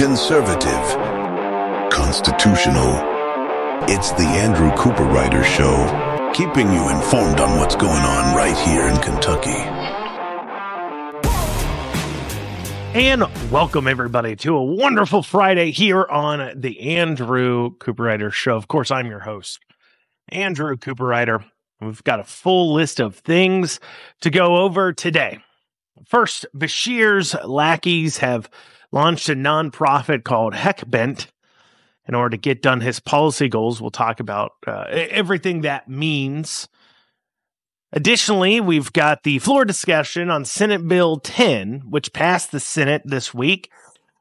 Conservative. Constitutional. It's the Andrew Cooperrider Show, keeping you informed on what's going on right here in Kentucky. And welcome everybody to a wonderful Friday here on the Andrew Cooperrider Show. Of course, I'm your host, Andrew Cooperrider. We've got a full list of things to go over today. First, Beshear's lackeys have launched a nonprofit called Heckbent in order to get done his policy goals. We'll talk about uh, everything that means. Additionally, we've got the floor discussion on Senate Bill 10, which passed the Senate this week.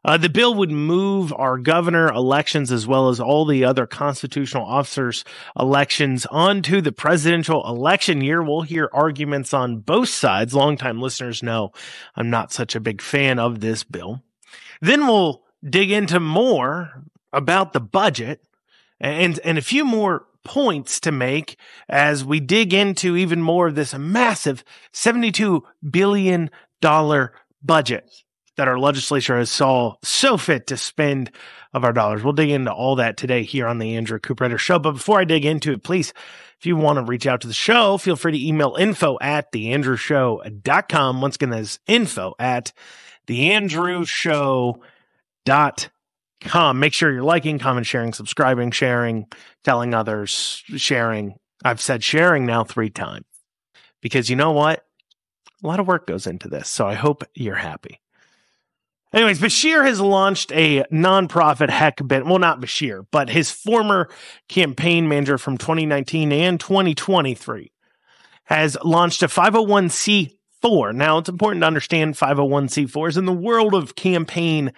Uh, the bill would move our governor elections as well as all the other constitutional officers elections onto the presidential election year. We'll hear arguments on both sides. Longtime listeners know I'm not such a big fan of this bill. Then we'll dig into more about the budget and and a few more points to make as we dig into even more of this massive 72 billion dollar budget that our legislature has saw so fit to spend of our dollars. We'll dig into all that today here on the Andrew Cooperrider Show. But before I dig into it, please, if you want to reach out to the show, feel free to email info at theandrewshow.com. Once again, that's info at theandrewshow.com com. Make sure you're liking, comment, sharing, subscribing, sharing, telling others, sharing. I've said sharing now three times because you know what? A lot of work goes into this. So I hope you're happy. Anyways, Beshear has launched a nonprofit Heckbent. Well, not Beshear, but his former campaign manager from 2019 and 2023 has launched a 501c4. Now, it's important to understand 501c4s in the world of campaign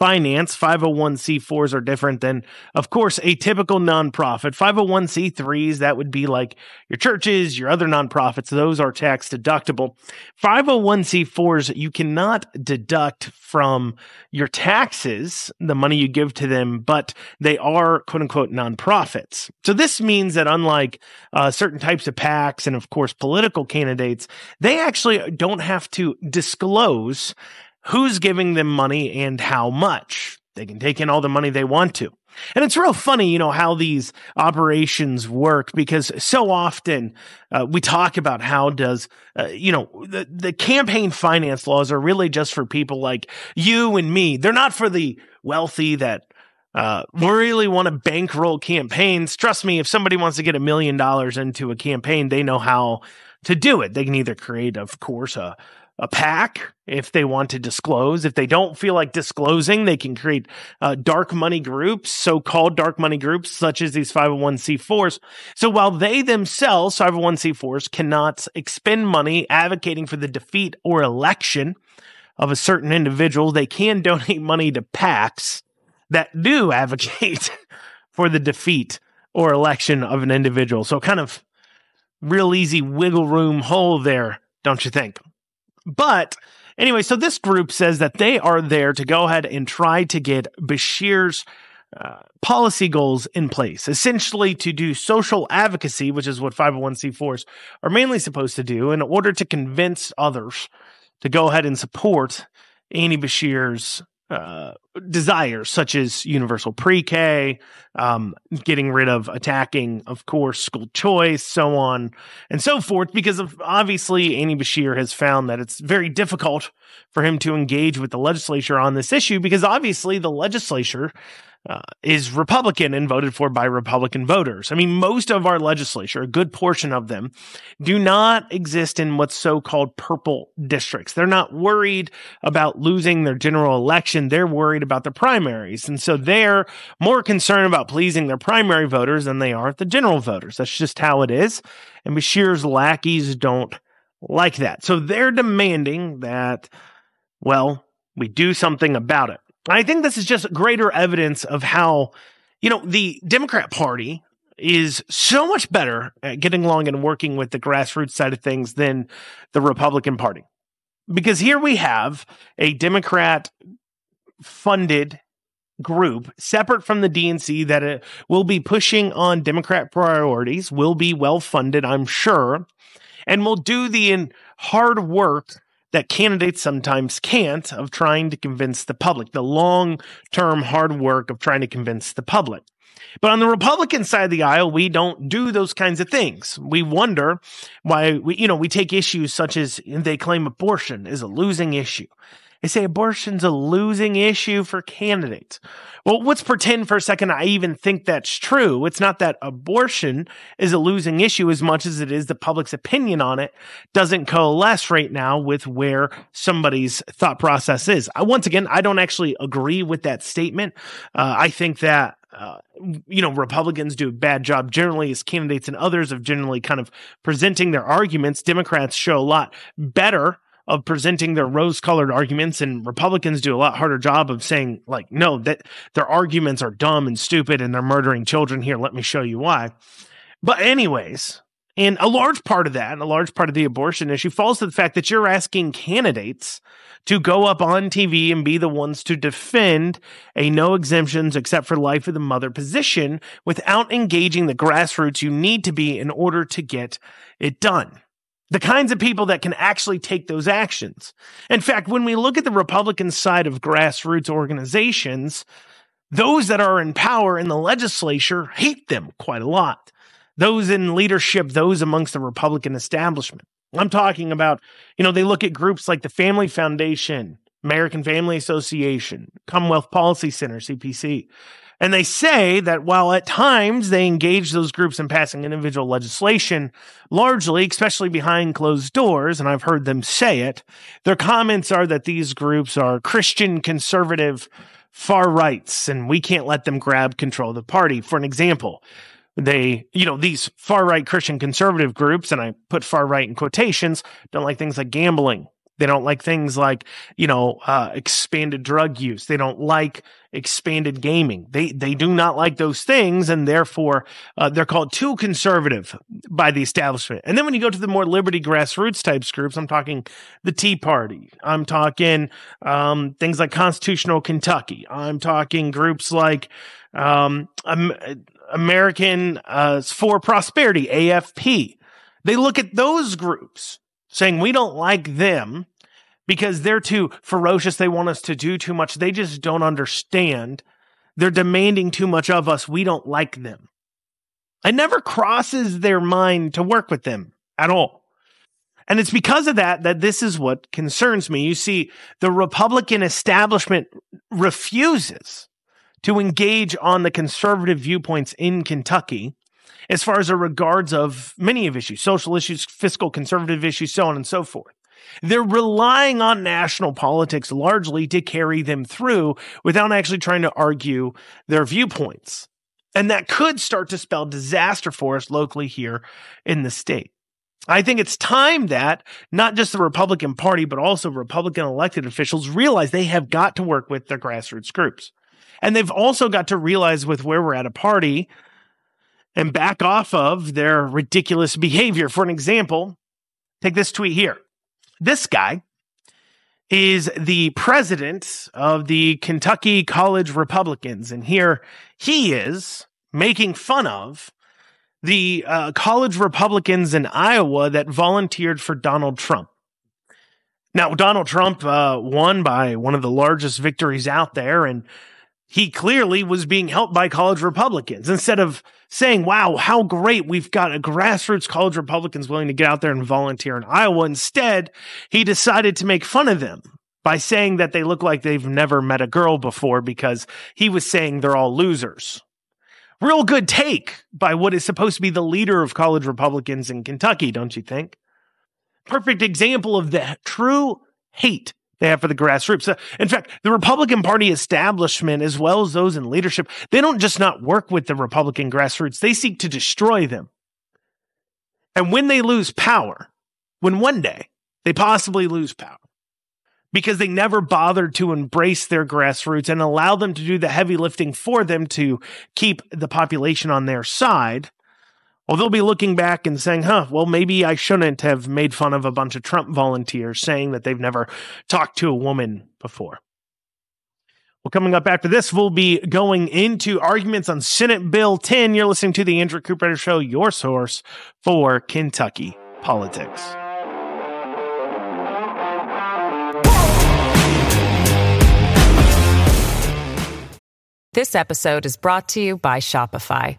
finance. 501c4s are different than, of course, a typical nonprofit. 501c3s, that would be like your churches, your other nonprofits. Those are tax deductible. 501c4s, you cannot deduct from your taxes the money you give to them, but they are quote unquote nonprofits. So this means that unlike uh, certain types of PACs and of course political candidates, they actually don't have to disclose who's giving them money and how much. They can take in all the money they want to. And it's real funny, you know, how these operations work because so often uh, we talk about how does, uh, you know, the, the campaign finance laws are really just for people like you and me. They're not for the wealthy that uh, really want to bankroll campaigns. Trust me, if somebody wants to get a million dollars into a campaign, they know how to do it. They can either create, of course, a, a PAC if they want to disclose. If they don't feel like disclosing, they can create uh, dark money groups, so-called dark money groups, such as these 501c4s. So while they themselves, 501c4s, cannot expend money advocating for the defeat or election of a certain individual, they can donate money to PACs that do advocate for the defeat or election of an individual. So kind of real easy wiggle room hole there, don't you think? But anyway, so this group says that they are there to go ahead and try to get Beshear's uh, policy goals in place, essentially to do social advocacy, which is what 501c4s are mainly supposed to do, in order to convince others to go ahead and support Andy Beshear's uh, desires, such as universal pre K, um, getting rid of attacking, of course, school choice, so on and so forth, because of obviously Andy Beshear has found that it's very difficult for him to engage with the legislature on this issue because obviously the legislature uh, is Republican and voted for by Republican voters. I mean, most of our legislature, a good portion of them, do not exist in what's so called purple districts. They're not worried about losing their general election. They're worried about the primaries. And so they're more concerned about pleasing their primary voters than they are the general voters. That's just how it is. And Beshear's lackeys don't like that. So they're demanding that, well, we do something about it. I think this is just greater evidence of how, you know, the Democrat Party is so much better at getting along and working with the grassroots side of things than the Republican Party. Because here we have a Democrat funded group separate from the DNC that uh, will be pushing on Democrat priorities, will be well funded, I'm sure, and will do the hard work that candidates sometimes can't of trying to convince the public, the long term hard work of trying to convince the public. But on the Republican side of the aisle, we don't do those kinds of things. We wonder why we, you know, we take issues such as they claim abortion is a losing issue. They say abortion's a losing issue for candidates. Well, let's pretend for a second I even think that's true. It's not that abortion is a losing issue as much as it is the public's opinion on it doesn't coalesce right now with where somebody's thought process is. I, once again, I don't actually agree with that statement. Uh, I think that uh, you know, Republicans do a bad job generally as candidates and others of generally kind of presenting their arguments. Democrats show a lot better of presenting their rose colored arguments and Republicans do a lot harder job of saying like, no, that their arguments are dumb and stupid and they're murdering children here. Let me show you why. But anyways, and a large part of that, and a large part of the abortion issue falls to the fact that you're asking candidates to go up on TV and be the ones to defend a no exemptions except for life of the mother position without engaging the grassroots you need to be in order to get it done the kinds of people that can actually take those actions. In fact, when we look at the Republican side of grassroots organizations, those that are in power in the legislature hate them quite a lot. Those in leadership, those amongst the Republican establishment. I'm talking about, you know, they look at groups like the Family Foundation, American Family Association, Commonwealth Policy Center, CPC. And they say that while at times they engage those groups in passing individual legislation, largely, especially behind closed doors, and I've heard them say it, their comments are that these groups are Christian conservative far rights and we can't let them grab control of the party. For an example, they, you know, these far right Christian conservative groups, and I put far right in quotations, don't like things like gambling, they don't like things like, you know, uh, expanded drug use. They don't like expanded gaming. They they do not like those things, and therefore uh, they're called too conservative by the establishment. And then when you go to the more liberty grassroots types groups, I'm talking the Tea Party. I'm talking um, things like Constitutional Kentucky. I'm talking groups like um, American uh, for Prosperity (AFP). They look at those groups saying we don't like them because they're too ferocious. They want us to do too much. They just don't understand. They're demanding too much of us. We don't like them. It never crosses their mind to work with them at all. And it's because of that that this is what concerns me. You see, the Republican establishment refuses to engage on the conservative viewpoints in Kentucky as far as the regards of many of issues, social issues, fiscal conservative issues, so on and so forth. They're relying on national politics largely to carry them through without actually trying to argue their viewpoints. And that could start to spell disaster for us locally here in the state. I think it's time that not just the Republican Party, but also Republican elected officials realize they have got to work with their grassroots groups. And they've also got to realize with where we're at a party and back off of their ridiculous behavior. For an example, take this tweet here. This guy is the president of the Kentucky College Republicans. And here he is making fun of the uh, college Republicans in Iowa that volunteered for Donald Trump. Now, Donald Trump uh, won by one of the largest victories out there, and he clearly was being helped by college Republicans. Instead of saying, wow, how great, we've got a grassroots college Republicans willing to get out there and volunteer in Iowa, instead, he decided to make fun of them by saying that they look like they've never met a girl before because he was saying they're all losers. Real good take by what is supposed to be the leader of college Republicans in Kentucky, don't you think? perfect example of the true hate they have for the grassroots. in fact, the Republican Party establishment, as well as those in leadership, they don't just not work with the Republican grassroots, they seek to destroy them. And when they lose power, when one day they possibly lose power, because they never bothered to embrace their grassroots and allow them to do the heavy lifting for them to keep the population on their side, well, they'll be looking back and saying, huh, well, maybe I shouldn't have made fun of a bunch of Trump volunteers saying that they've never talked to a woman before. Well, coming up after this, we'll be going into arguments on Senate Bill 10. You're listening to the Andrew Cooper Show, your source for Kentucky politics. This episode is brought to you by Shopify.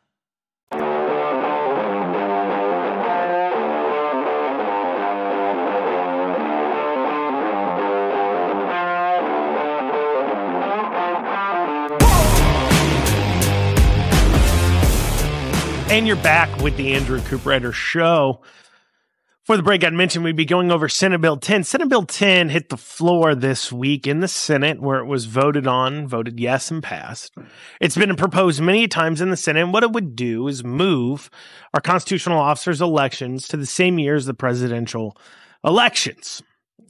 And you're back with the Andrew Cooperrider Show. For the break, I'd mentioned we'd be going over Senate Bill 10. Senate Bill 10 hit the floor this week in the Senate where it was voted on, voted yes, and passed. It's been proposed many times in the Senate. And what it would do is move our constitutional officers' elections to the same year as the presidential elections.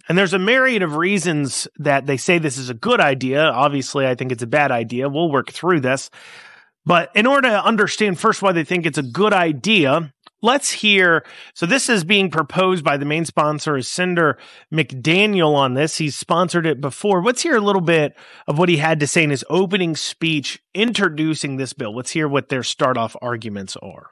And there's a myriad of reasons that they say this is a good idea. Obviously, I think it's a bad idea. We'll work through this. But in order to understand first why they think it's a good idea, let's hear. So this is being proposed by the main sponsor is Senator McDaniel on this. He's sponsored it before. Let's hear a little bit of what he had to say in his opening speech introducing this bill. Let's hear what their start off arguments are.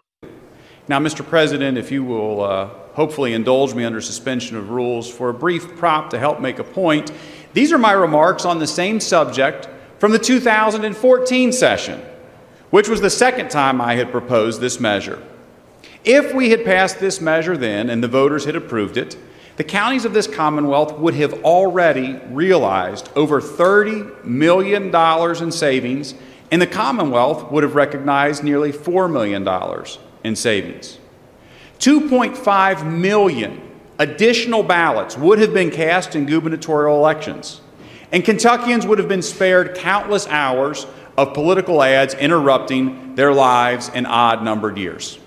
Now, Mr. President, if you will uh, hopefully indulge me under suspension of rules for a brief prop to help make a point, these are my remarks on the same subject from the 2014 session which was the second time I had proposed this measure. If we had passed this measure then and the voters had approved it, the counties of this Commonwealth would have already realized over $30 million in savings, and the Commonwealth would have recognized nearly $4 million in savings. 2.5 million additional ballots would have been cast in gubernatorial elections, and Kentuckians would have been spared countless hours of political ads interrupting their lives in odd numbered years.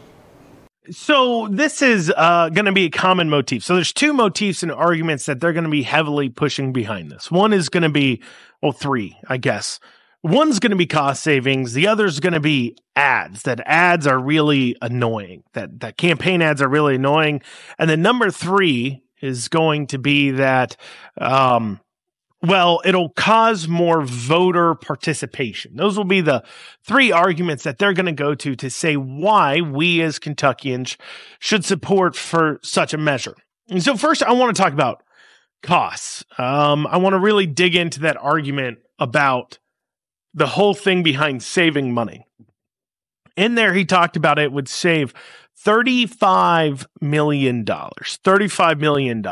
So this is uh, going to be a common motif. So there's two motifs and arguments that they're going to be heavily pushing behind this. One is going to be, well, three, I guess. One's going to be cost savings. The other's going to be ads. That ads are really annoying. That that campaign ads are really annoying. And then number three is going to be that um, well, it'll cause more voter participation. Those will be the three arguments that they're going to go to to say why we as Kentuckians should support for such a measure. And so, first, I want to talk about costs. Um, I want to really dig into that argument about the whole thing behind saving money. In there, he talked about it would save $35 million. $35 million.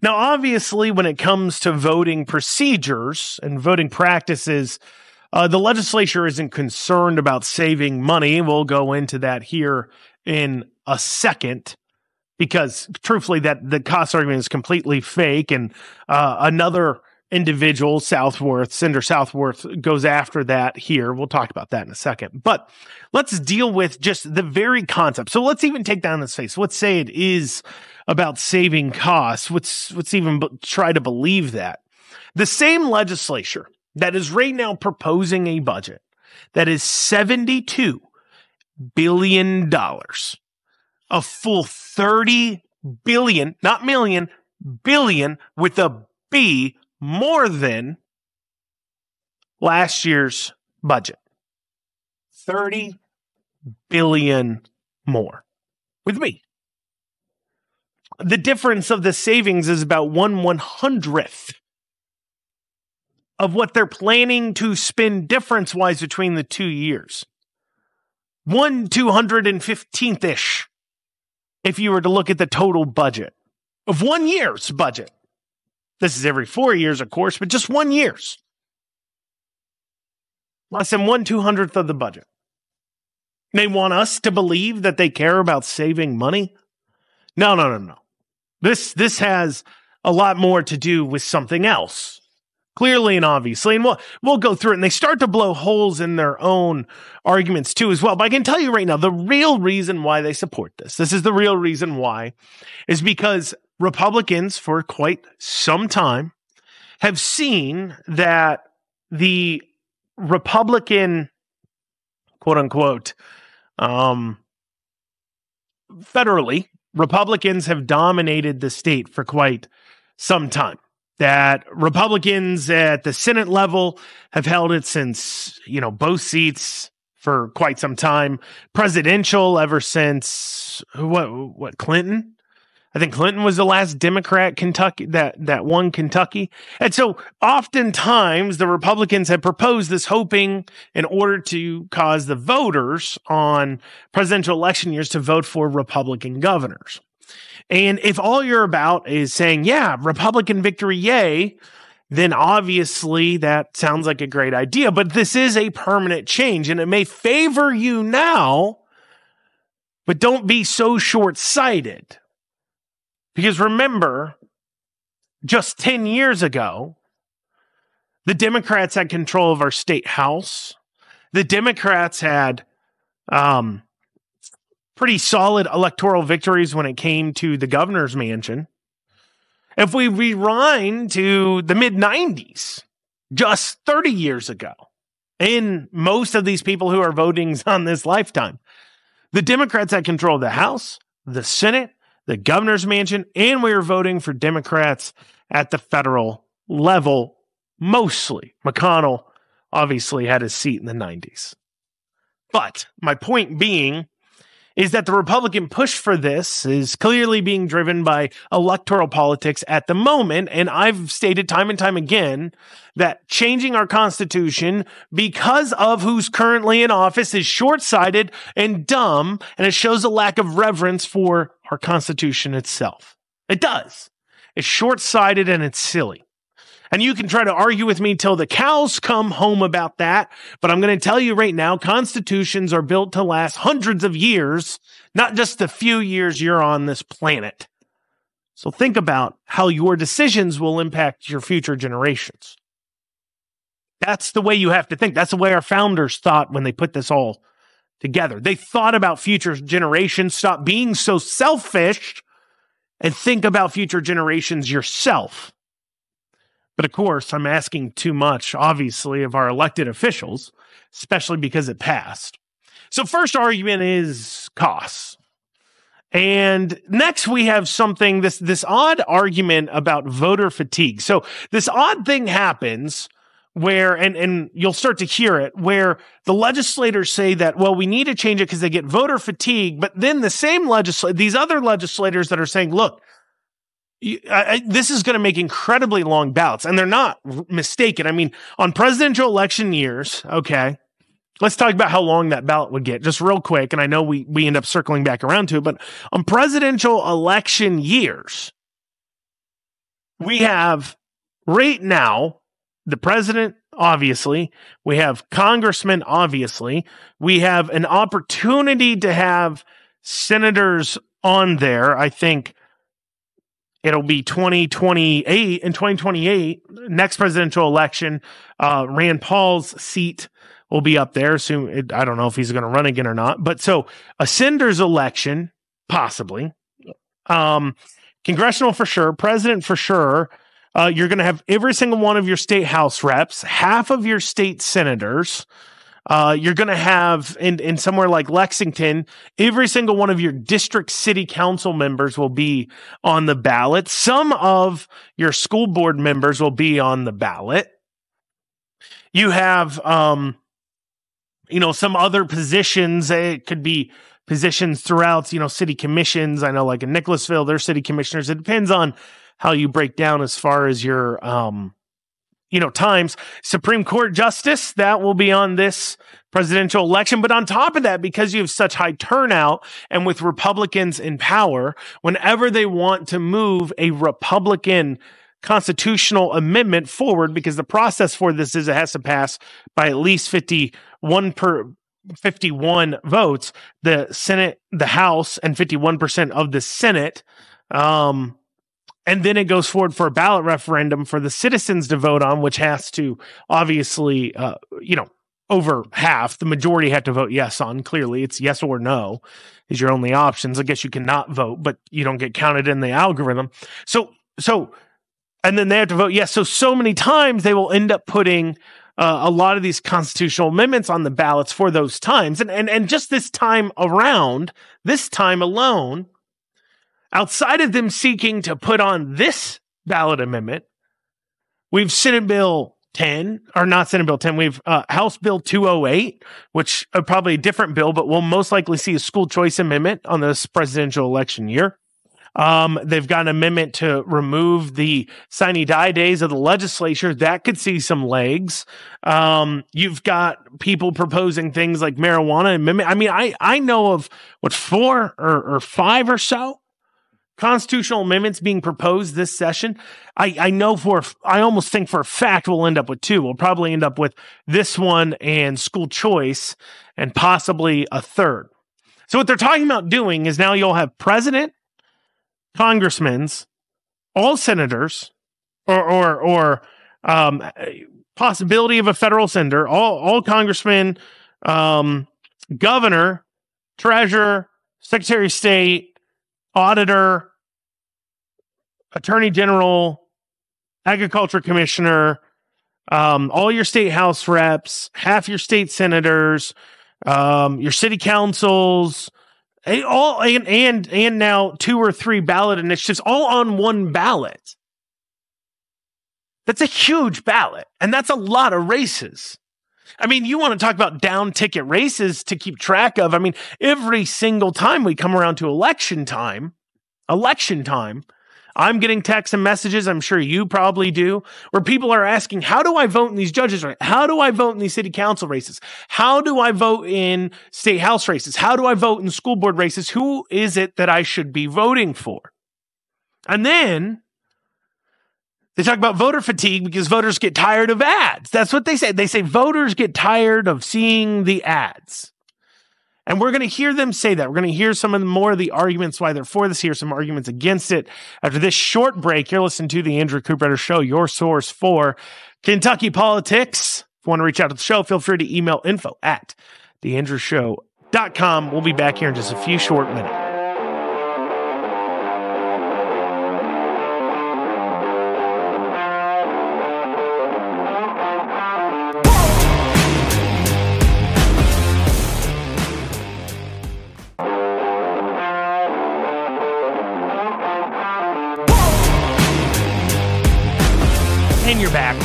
Now, obviously, when it comes to voting procedures and voting practices, uh, the legislature isn't concerned about saving money. We'll go into that here in a second because, truthfully, that the cost argument is completely fake. And uh, another individual, Southworth, Senator Southworth, goes after that here. We'll talk about that in a second. But let's deal with just the very concept. So let's even take down this face. Let's say it is about saving costs. Let's, let's even b- try to believe that. The same legislature that is right now proposing a budget that is $72 billion. A full 30 billion, not million, billion with a B more than last year's budget. 30 billion more with me. The difference of the savings is about one one hundredth of what they're planning to spend difference wise between the two years. One 215th ish if you were to look at the total budget of one year's budget. This is every four years, of course, but just one year's. Less than one two hundredth of the budget. They want us to believe that they care about saving money. No, no, no, no. This this has a lot more to do with something else clearly and obviously. And we'll, we'll go through it. And they start to blow holes in their own arguments too, as well. But I can tell you right now, the real reason why they support this, this is the real reason why, is because Republicans for quite some time have seen that the Republican, quote unquote, um, federally, Republicans have dominated the state for quite some time that Republicans at the Senate level have held it since, you know, both seats for quite some time. Presidential ever since what what Clinton? I think Clinton was the last Democrat Kentucky that that won Kentucky. And so oftentimes the Republicans have proposed this hoping in order to cause the voters on presidential election years to vote for Republican governors. And if all you're about is saying, yeah, Republican victory, yay, then obviously that sounds like a great idea. But this is a permanent change and it may favor you now, but don't be so short sighted. Because remember, just 10 years ago, the Democrats had control of our state house. The Democrats had um, pretty solid electoral victories when it came to the governor's mansion. If we rewind to the mid 90s, just 30 years ago, in most of these people who are voting on this lifetime, the Democrats had control of the House, the Senate, the governor's mansion, and we were voting for Democrats at the federal level mostly. McConnell obviously had his seat in the 90s. But my point being is that the Republican push for this is clearly being driven by electoral politics at the moment. And I've stated time and time again that changing our Constitution because of who's currently in office is short sighted and dumb, and it shows a lack of reverence for our Constitution itself. It does. It's short sighted and it's silly. And you can try to argue with me till the cows come home about that. But I'm going to tell you right now, constitutions are built to last hundreds of years, not just the few years you're on this planet. So think about how your decisions will impact your future generations. That's the way you have to think. That's the way our founders thought when they put this all together. They thought about future generations, stop being so selfish and think about future generations yourself. But of course, I'm asking too much, obviously, of our elected officials, especially because it passed. So, first argument is costs. And next we have something, this, this odd argument about voter fatigue. So this odd thing happens where, and, and you'll start to hear it, where the legislators say that, well, we need to change it because they get voter fatigue. But then the same legislators, these other legislators that are saying, look, I, this is going to make incredibly long ballots, and they're not mistaken. I mean, on presidential election years, okay, let's talk about how long that ballot would get, just real quick. And I know we we end up circling back around to it, but on presidential election years, we have right now the president, obviously, we have congressmen, obviously, we have an opportunity to have senators on there. I think it'll be 2028 in 2028 next presidential election uh, rand paul's seat will be up there soon i don't know if he's going to run again or not but so a sender's election possibly um, congressional for sure president for sure Uh, you're going to have every single one of your state house reps, half of your state senators. Uh, you're going to have in, in somewhere like Lexington, every single one of your district city council members will be on the ballot. Some of your school board members will be on the ballot. You have, um, you know, some other positions. It could be positions throughout, you know, city commissions. I know, like in Nicholasville, their city commissioners. It depends on how you break down as far as your, um, you know, times. Supreme Court justice that will be on this presidential election. But on top of that, because you have such high turnout and with Republicans in power, whenever they want to move a Republican constitutional amendment forward because the process for this is it has to pass by at least 51 per 51 votes the senate the house and 51% of the senate um and then it goes forward for a ballot referendum for the citizens to vote on which has to obviously uh, you know over half the majority have to vote yes on clearly. It's yes or no is your only options. I guess you cannot vote but you don't get counted in the algorithm. So so and then they have to vote yes. So so many times they will end up putting uh, a lot of these constitutional amendments on the ballots for those times, and and and just this time around, this time alone, outside of them seeking to put on this ballot amendment, we've Senate Bill 10 or not Senate Bill 10. We've uh, House Bill 208, which uh, probably a different bill, but we'll most likely see a school choice amendment on this presidential election year. Um, they've got an amendment to remove the sine die days of the legislature. That could see some legs. Um, you've got people proposing things like marijuana amendment. I mean, I, I know of what four or, or five or so constitutional amendments being proposed this session. I, I know for, I almost think for a fact we'll end up with two. We'll probably end up with this one and school choice and possibly a third. So what they're talking about doing is now you'll have president congressmen's, all senators, or or or um, possibility of a federal senator, all all congressmen, um, governor, treasurer, secretary of state, auditor, attorney general, agriculture commissioner, um, all your state house reps, half your state senators, um, your city councils, all and and and now two or three ballot initiatives all on one ballot. That's a huge ballot, and that's a lot of races. I mean, you want to talk about down ticket races to keep track of. I mean, every single time we come around to election time, election time, I'm getting texts and messages, I'm sure you probably do, where people are asking, how do I vote in these judges? How do I vote in these city council races? How do I vote in state house races? How do I vote in school board races? Who is it that I should be voting for? And then they talk about voter fatigue because voters get tired of ads. That's what they say. They say voters get tired of seeing the ads. And we're going to hear them say that. We're going to hear some of the more of the arguments why they're for this, hear some arguments against it. After this short break, you're listening to the Andrew Cooper Show, your source for Kentucky politics. If you want to reach out to the show, feel free to email info at theandrewshow.com. We'll be back here in just a few short minutes.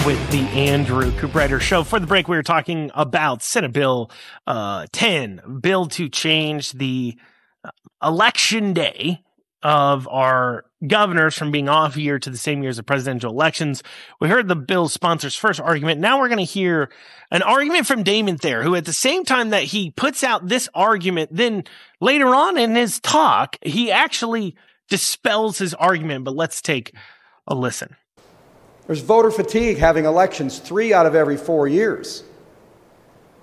With the Andrew Cooperrider Show. For the break, we were talking about Senate Bill uh, 10, bill to change the uh, election day of our governors from being off year to the same year as the presidential elections. We heard the bill's sponsor's first argument. Now we're going to hear an argument from Damon Thayer, who at the same time that he puts out this argument, then later on in his talk, he actually dispels his argument. But let's take a listen. There's voter fatigue having elections three out of every four years.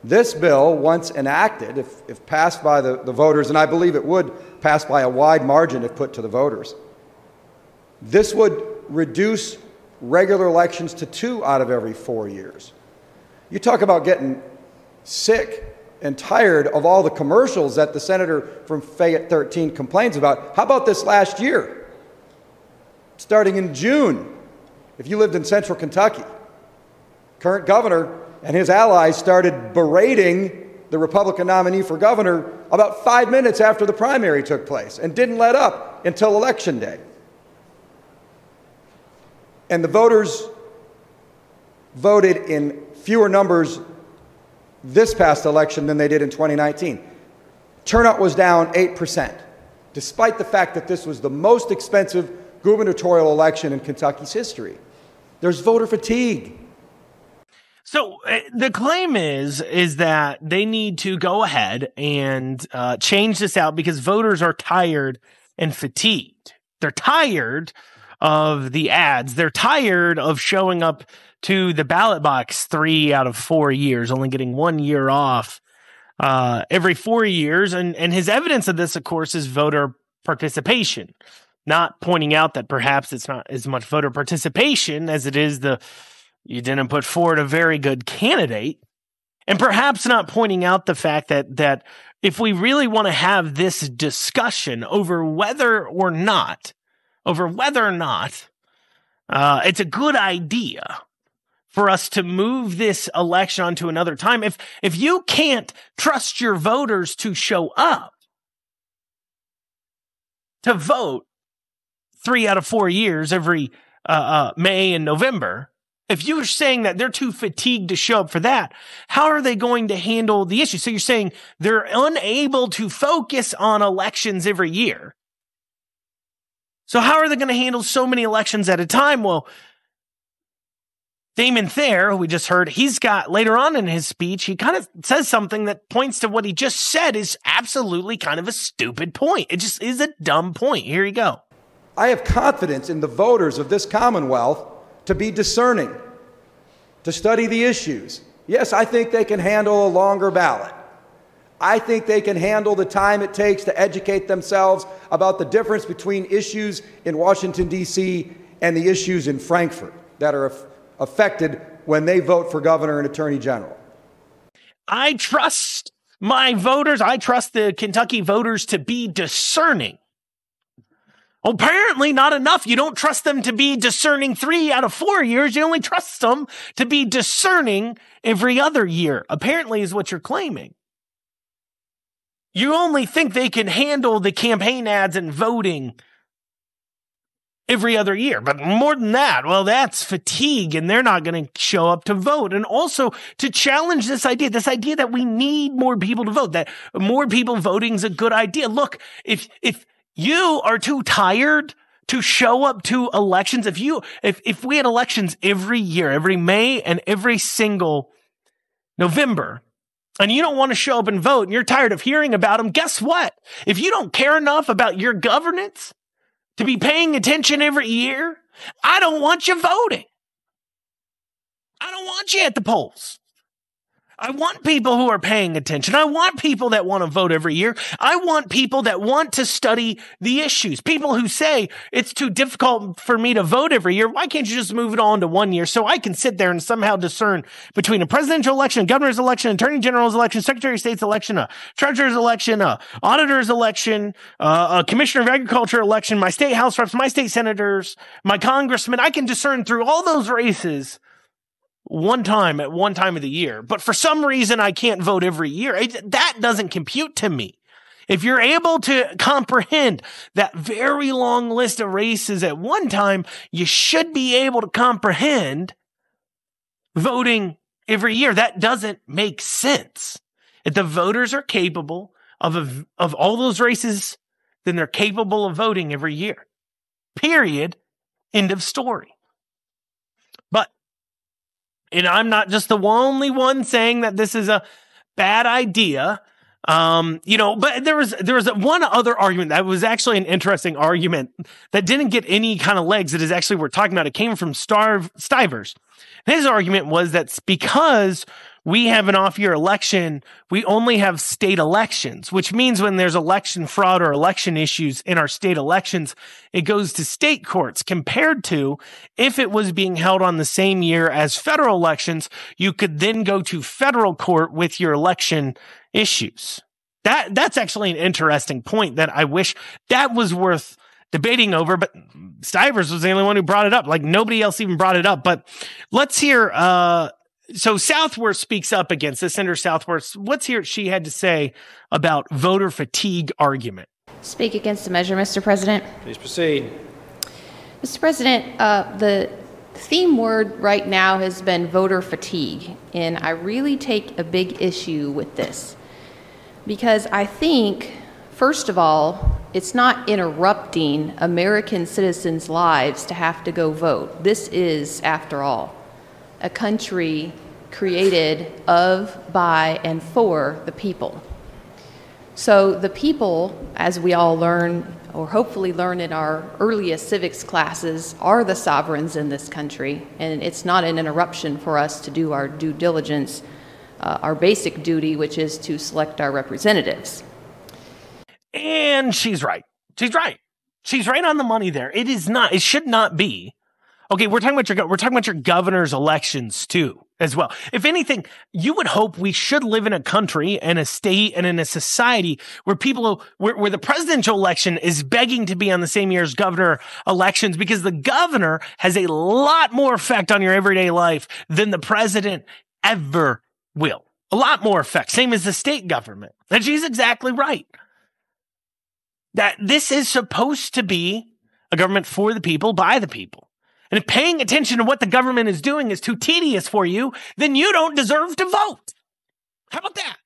This bill, once enacted, if, if passed by the, the voters, and I believe it would pass by a wide margin if put to the voters, this would reduce regular elections to two out of every four years. You talk about getting sick and tired of all the commercials that the senator from Fayette 13 complains about. How about this last year? Starting in June, If you lived in central Kentucky, current governor and his allies started berating the Republican nominee for governor about five minutes after the primary took place and didn't let up until election day. And the voters voted in fewer numbers this past election than they did in 2019. Turnout was down 8%, despite the fact that this was the most expensive gubernatorial election in Kentucky's history. There's voter fatigue. So uh, the claim is is that they need to go ahead and uh, change this out because voters are tired and fatigued. They're tired of the ads. They're tired of showing up to the ballot box three out of four years, only getting one year off uh, every four years. And and his evidence of this, of course, is voter participation. Not pointing out that perhaps it's not as much voter participation as it is the you didn't put forward a very good candidate. And perhaps not pointing out the fact that that if we really want to have this discussion over whether or not, over whether or not uh, it's a good idea for us to move this election onto another time, if if you can't trust your voters to show up to vote three out of four years every uh, uh, May and November, if you're saying that they're too fatigued to show up for that, how are they going to handle the issue? So you're saying they're unable to focus on elections every year. So how are they going to handle so many elections at a time? Well, Damon Thayer, who we just heard, he's got later on in his speech, he kind of says something that points to what he just said is absolutely kind of a stupid point. It just is a dumb point. Here you go. I have confidence in the voters of this Commonwealth to be discerning, to study the issues. Yes, I think they can handle a longer ballot. I think they can handle the time it takes to educate themselves about the difference between issues in Washington, D.C. and the issues in Frankfort that are affected when they vote for governor and attorney general. I trust my voters. I trust the Kentucky voters to be discerning Apparently not enough. You don't trust them to be discerning three out of four years. You only trust them to be discerning every other year, apparently is what you're claiming. You only think they can handle the campaign ads and voting every other year. But more than that, well, that's fatigue and they're not going to show up to vote. And also to challenge this idea, this idea that we need more people to vote, that more people voting is a good idea. Look, if, if, you are too tired to show up to elections. If you, if, if we had elections every year, every May and every single November, and you don't want to show up and vote and you're tired of hearing about them, guess what? If you don't care enough about your governance to be paying attention every year, I don't want you voting. I don't want you at the polls. I want people who are paying attention. I want people that want to vote every year. I want people that want to study the issues. People who say it's too difficult for me to vote every year. Why can't you just move it on to one year so I can sit there and somehow discern between a presidential election, a governor's election, attorney general's election, secretary of state's election, a treasurer's election, a auditor's election, uh, a commissioner of agriculture election, my state house reps, my state senators, my congressmen. I can discern through all those races one time at one time of the year, but for some reason I can't vote every year. It, that doesn't compute to me. If you're able to comprehend that very long list of races at one time, you should be able to comprehend voting every year. That doesn't make sense. If the voters are capable of, of all those races, then they're capable of voting every year. Period. End of story and I'm not just the only one saying that this is a bad idea. Um, you know, but there was there was one other argument that was actually an interesting argument that didn't get any kind of legs. That is actually we're talking about. It came from Starve Stivers. His argument was that because we have an off year election, we only have state elections, which means when there's election fraud or election issues in our state elections, it goes to state courts compared to if it was being held on the same year as federal elections, you could then go to federal court with your election issues. That, that's actually an interesting point that I wish that was worth debating over, but Stivers was the only one who brought it up. Like nobody else even brought it up. But let's hear. Uh, so Southworth speaks up against this. Senator Southworth, let's hear what she had to say about voter fatigue argument. Speak against the measure, Mr. President. Please proceed. Mr. President, uh, the theme word right now has been voter fatigue, and I really take a big issue with this because I think, first of all, it's not interrupting American citizens' lives to have to go vote. This is, after all, a country created of, by, and for the people. So the people, as we all learn, or hopefully learn in our earliest civics classes, are the sovereigns in this country, and it's not an interruption for us to do our due diligence, uh, our basic duty, which is to select our representatives. And she's right. She's right. She's right on the money there. It is not, it should not be. Okay, we're talking about your we're talking about your governor's elections too as well. If anything, you would hope we should live in a country and a state and in a society where people, where, where the presidential election is begging to be on the same year as governor elections because the governor has a lot more effect on your everyday life than the president ever will. A lot more effect. Same as the state government. And she's exactly right. That this is supposed to be a government for the people, by the people. And if paying attention to what the government is doing is too tedious for you, then you don't deserve to vote. How about that?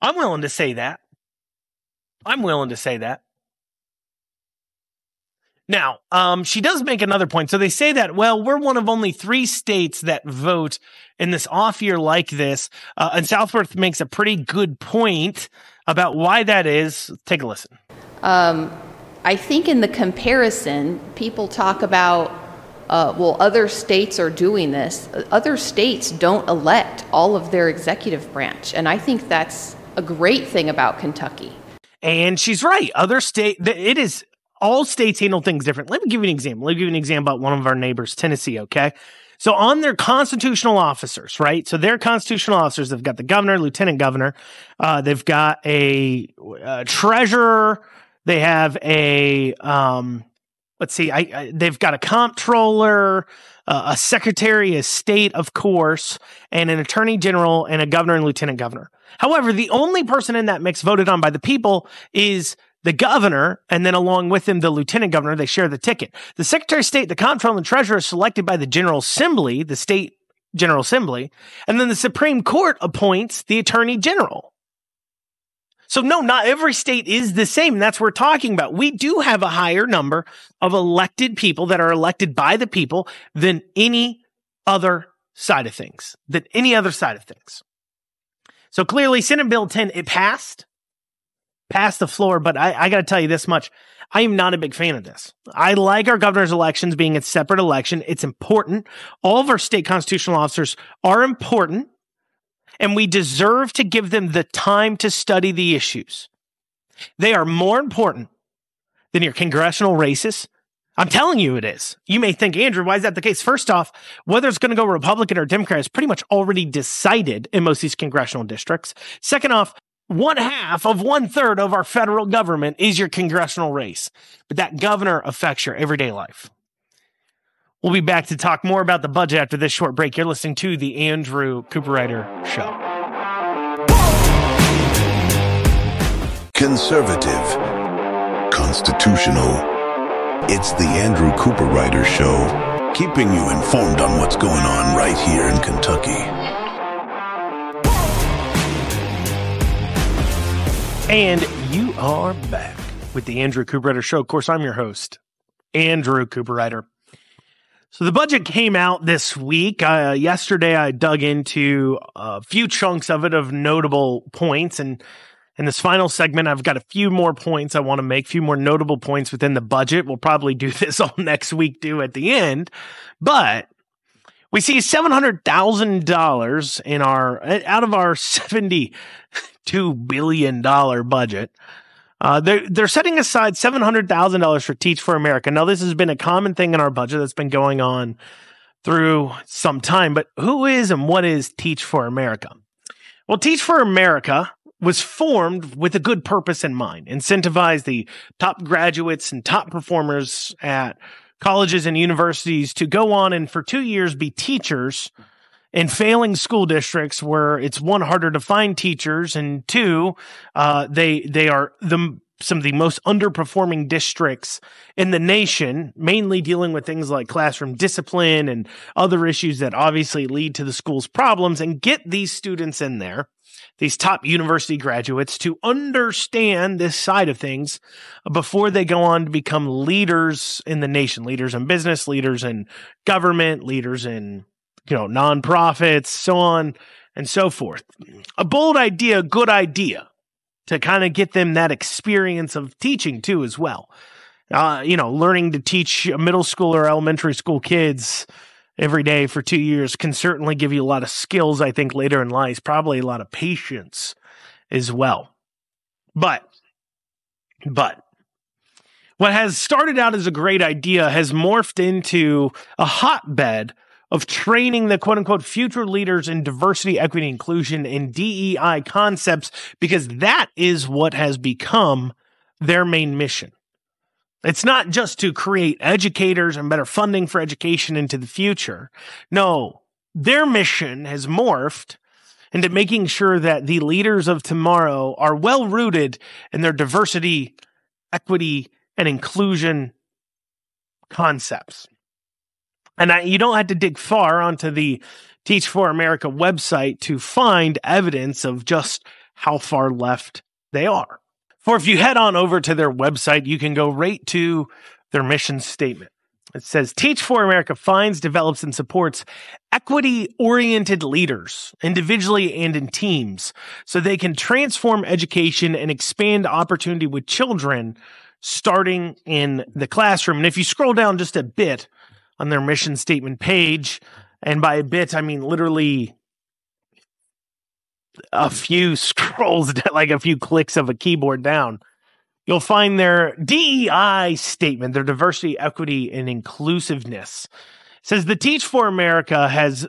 I'm willing to say that. I'm willing to say that. Now, um, she does make another point. So they say that, well, we're one of only three states that vote in this off year like this. Uh, and Southworth makes a pretty good point about why that is. Take a listen. Um, I think in the comparison, people talk about, uh, well, other states are doing this. Other states don't elect all of their executive branch. And I think that's a great thing about Kentucky. And she's right. Other state, it is all states handle things different. Let me give you an example. Let me give you an example about one of our neighbors, Tennessee. Okay. So on their constitutional officers, right? So their constitutional officers, they've got the governor, lieutenant governor, uh, they've got a, a treasurer, they have a um, let's see, I, I, they've got a comptroller, uh, a secretary of state, of course, and an attorney general and a governor and lieutenant governor. However, the only person in that mix voted on by the people is the governor, and then along with him, the lieutenant governor. They share the ticket. The secretary of state, the comptroller, and treasurer are selected by the general assembly, the state general assembly, and then the Supreme Court appoints the attorney general. So no, not every state is the same. That's what we're talking about. We do have a higher number of elected people that are elected by the people than any other side of things, than any other side of things. So clearly Senate Bill 10, it passed, passed the floor, but I, I got to tell you this much. I am not a big fan of this. I like our governor's elections being a separate election. It's important. All of our state constitutional officers are important and we deserve to give them the time to study the issues. They are more important than your congressional races. I'm telling you it is. You may think, Andrew, why is that the case? First off, whether it's going to go Republican or Democrat is pretty much already decided in most of these congressional districts. Second off, one half of one third of our federal government is your congressional race, but that governor affects your everyday life. We'll be back to talk more about the budget after this short break. You're listening to the Andrew Cooperrider Show. Conservative, constitutional. It's the Andrew Cooperrider Show, keeping you informed on what's going on right here in Kentucky. And you are back with the Andrew Cooperrider Show. Of course, I'm your host, Andrew Cooperrider. So the budget came out this week. Uh, yesterday, I dug into a few chunks of it of notable points, and in this final segment, I've got a few more points I want to make, a few more notable points within the budget. We'll probably do this all next week too at the end, but we see seven hundred thousand dollars in our out of our seventy two billion dollar budget. Uh, they're, they're setting aside $700,000 for Teach for America. Now, this has been a common thing in our budget that's been going on through some time, but who is and what is Teach for America? Well, Teach for America was formed with a good purpose in mind, incentivize the top graduates and top performers at colleges and universities to go on and for two years be teachers in failing school districts where it's one harder to find teachers and two uh, they they are the some of the most underperforming districts in the nation, mainly dealing with things like classroom discipline and other issues that obviously lead to the school's problems, and get these students in there, these top university graduates, to understand this side of things before they go on to become leaders in the nation, leaders in business, leaders in government, leaders in, you know, nonprofits, so on and so forth. A bold idea, a good idea to kind of get them that experience of teaching too, as well. Uh, you know, learning to teach middle school or elementary school kids every day for two years can certainly give you a lot of skills, I think, later in life, probably a lot of patience as well. But, but, what has started out as a great idea has morphed into a hotbed of training the quote unquote future leaders in diversity, equity, inclusion, and DEI concepts, because that is what has become their main mission. It's not just to create educators and better funding for education into the future. No, their mission has morphed into making sure that the leaders of tomorrow are well rooted in their diversity, equity, and inclusion concepts. And I, you don't have to dig far onto the Teach for America website to find evidence of just how far left they are. For if you head on over to their website, you can go right to their mission statement. It says Teach for America finds, develops, and supports equity oriented leaders individually and in teams so they can transform education and expand opportunity with children starting in the classroom. And if you scroll down just a bit, on their mission statement page. And by a bit, I mean literally a few scrolls, like a few clicks of a keyboard down. You'll find their DEI statement, their diversity, equity, and inclusiveness. It says the Teach for America has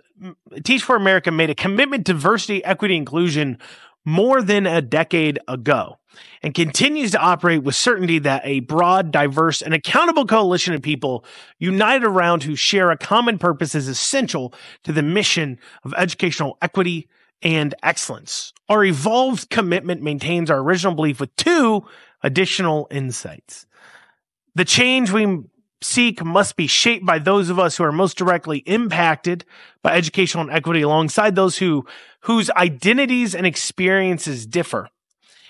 Teach for America made a commitment to diversity, equity, inclusion more than a decade ago and continues to operate with certainty that a broad, diverse, and accountable coalition of people united around who share a common purpose is essential to the mission of educational equity and excellence. Our evolved commitment maintains our original belief with two additional insights. The change we seek must be shaped by those of us who are most directly impacted by educational inequity alongside those who whose identities and experiences differ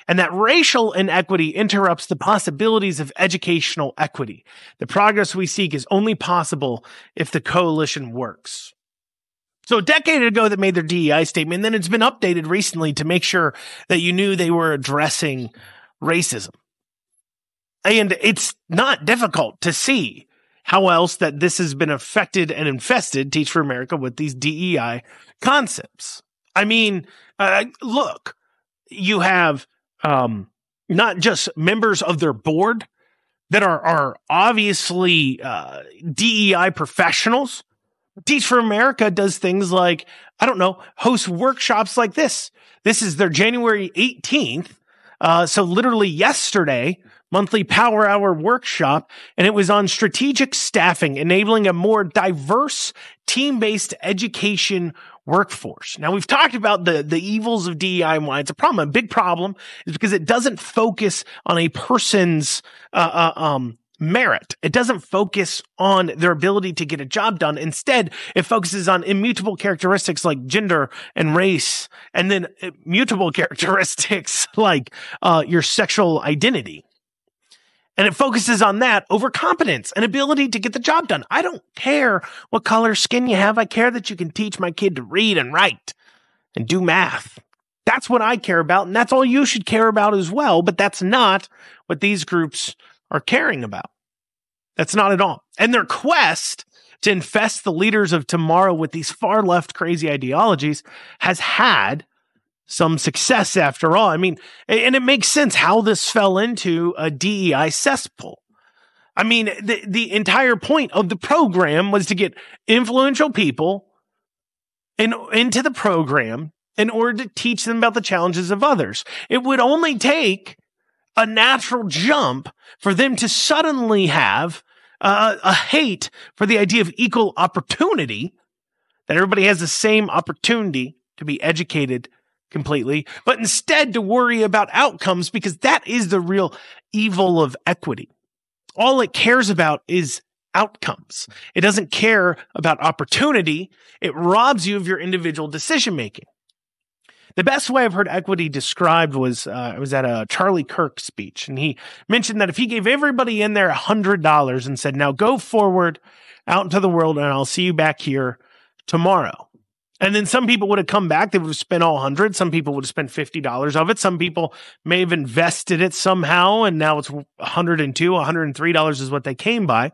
and that racial inequity interrupts the possibilities of educational equity. The progress we seek is only possible if the coalition works. So a decade ago that made their DEI statement, then it's been updated recently to make sure that you knew they were addressing racism. And it's not difficult to see how else that this has been affected and infested Teach for America with these DEI concepts. I mean, uh, look, you have um, not just members of their board that are are obviously uh, DEI professionals. Teach for America does things like I don't know, host workshops like this. This is their January 18th. Uh, so literally yesterday, monthly power hour workshop, and it was on strategic staffing, enabling a more diverse team based education workforce. Now we've talked about the, the evils of DEI and why it's a problem. A big problem is because it doesn't focus on a person's, uh, uh, um, merit. It doesn't focus on their ability to get a job done. Instead, it focuses on immutable characteristics like gender and race, and then mutable characteristics like uh, your sexual identity. And it focuses on that over competence and ability to get the job done. I don't care what color skin you have. I care that you can teach my kid to read and write and do math. That's what I care about. And that's all you should care about as well. But that's not what these groups are caring about. That's not at all. And their quest to infest the leaders of tomorrow with these far left crazy ideologies has had some success after all. I mean, and it makes sense how this fell into a DEI cesspool. I mean, the, the entire point of the program was to get influential people in, into the program in order to teach them about the challenges of others. It would only take a natural jump for them to suddenly have uh, a hate for the idea of equal opportunity, that everybody has the same opportunity to be educated completely, but instead to worry about outcomes because that is the real evil of equity. All it cares about is outcomes. It doesn't care about opportunity. It robs you of your individual decision making. The best way I've heard equity described was uh, I was at a Charlie Kirk speech, and he mentioned that if he gave everybody in there a hundred dollars and said, "Now go forward out into the world, and I'll see you back here tomorrow," and then some people would have come back, they would have spent all hundred. Some people would have spent fifty dollars of it. Some people may have invested it somehow, and now it's one hundred and two, one hundred and three dollars is what they came by.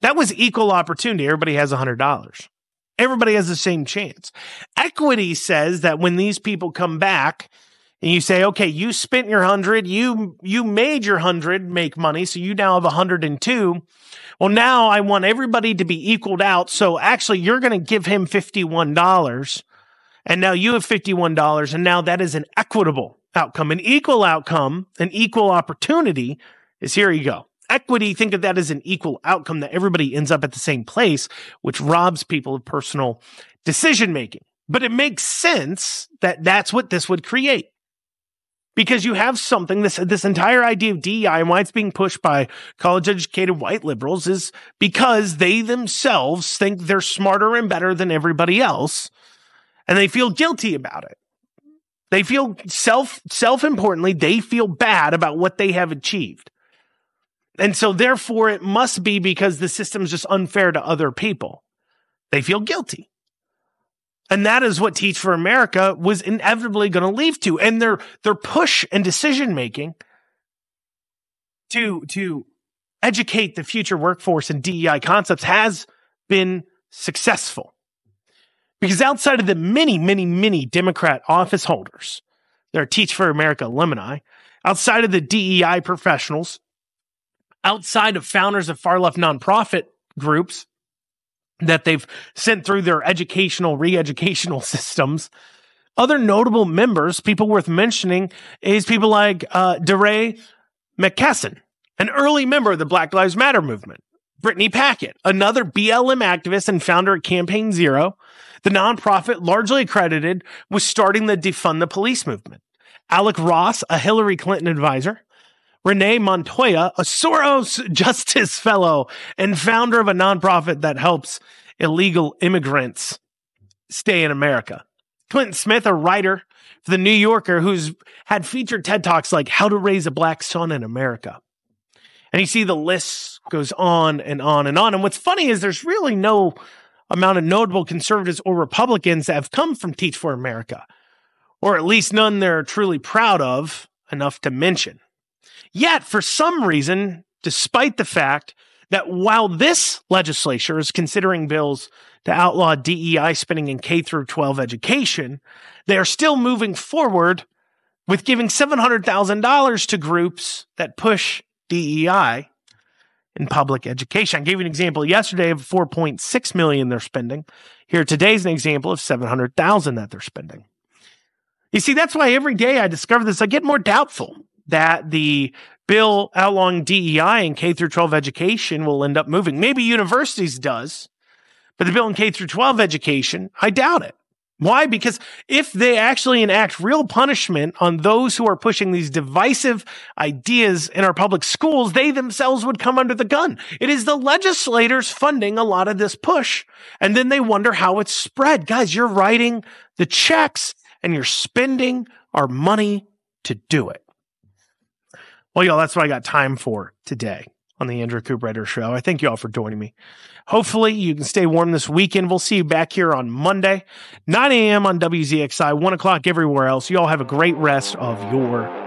That was equal opportunity. Everybody has hundred dollars everybody has the same chance. Equity says that when these people come back and you say, okay, you spent your hundred, you, you made your hundred make money. So you now have a hundred and two. Well, now I want everybody to be equaled out. So actually you're going to give him $51 and now you have $51 and now that is an equitable outcome, an equal outcome, an equal opportunity is here you go equity, think of that as an equal outcome that everybody ends up at the same place, which robs people of personal decision making. But it makes sense that that's what this would create. Because you have something, this, this entire idea of DEI and why it's being pushed by college educated white liberals is because they themselves think they're smarter and better than everybody else. And they feel guilty about it. They feel self, self importantly, they feel bad about what they have achieved. And so therefore it must be because the system is just unfair to other people. They feel guilty. And that is what Teach for America was inevitably going to lead to. And their, their push and decision making to, to educate the future workforce and DEI concepts has been successful. Because outside of the many, many, many Democrat office holders, there are Teach for America alumni, outside of the DEI professionals outside of founders of far left nonprofit groups that they've sent through their educational, re educational systems. Other notable members, people worth mentioning, is people like uh, DeRay McKesson, an early member of the Black Lives Matter movement. Brittany Packnett, another BLM activist and founder at Campaign Zero, the nonprofit largely accredited with starting the Defund the Police movement. Alec Ross, a Hillary Clinton advisor. Renee Montoya, a Soros Justice Fellow and founder of a nonprofit that helps illegal immigrants stay in America. Clinton Smith, a writer for The New Yorker who's had featured TED Talks like How to Raise a Black Son in America. And you see the list goes on and on and on. And what's funny is there's really no amount of notable conservatives or Republicans that have come from Teach for America, or at least none they're truly proud of enough to mention. Yet, for some reason, despite the fact that while this legislature is considering bills to outlaw DEI spending in K through 12 education, they are still moving forward with giving $700,000 to groups that push DEI in public education. I gave you an example yesterday of 4.6 million they're spending. Here today's an example of 700,000 that they're spending. You see, that's why every day I discover this, I get more doubtful that the bill outlawing DEI in K through 12 education will end up moving. Maybe universities does, but the bill in K through 12 education, I doubt it. Why? Because if they actually enact real punishment on those who are pushing these divisive ideas in our public schools, they themselves would come under the gun. It is the legislators funding a lot of this push. And then they wonder how it's spread. Guys, you're writing the checks and you're spending our money to do it. Well, y'all, that's what I got time for today on the Andrew Cooperrider Show. I thank you all for joining me. Hopefully, you can stay warm this weekend. We'll see you back here on Monday, 9 a.m. on WZXI, 1 o'clock everywhere else. You all have a great rest of your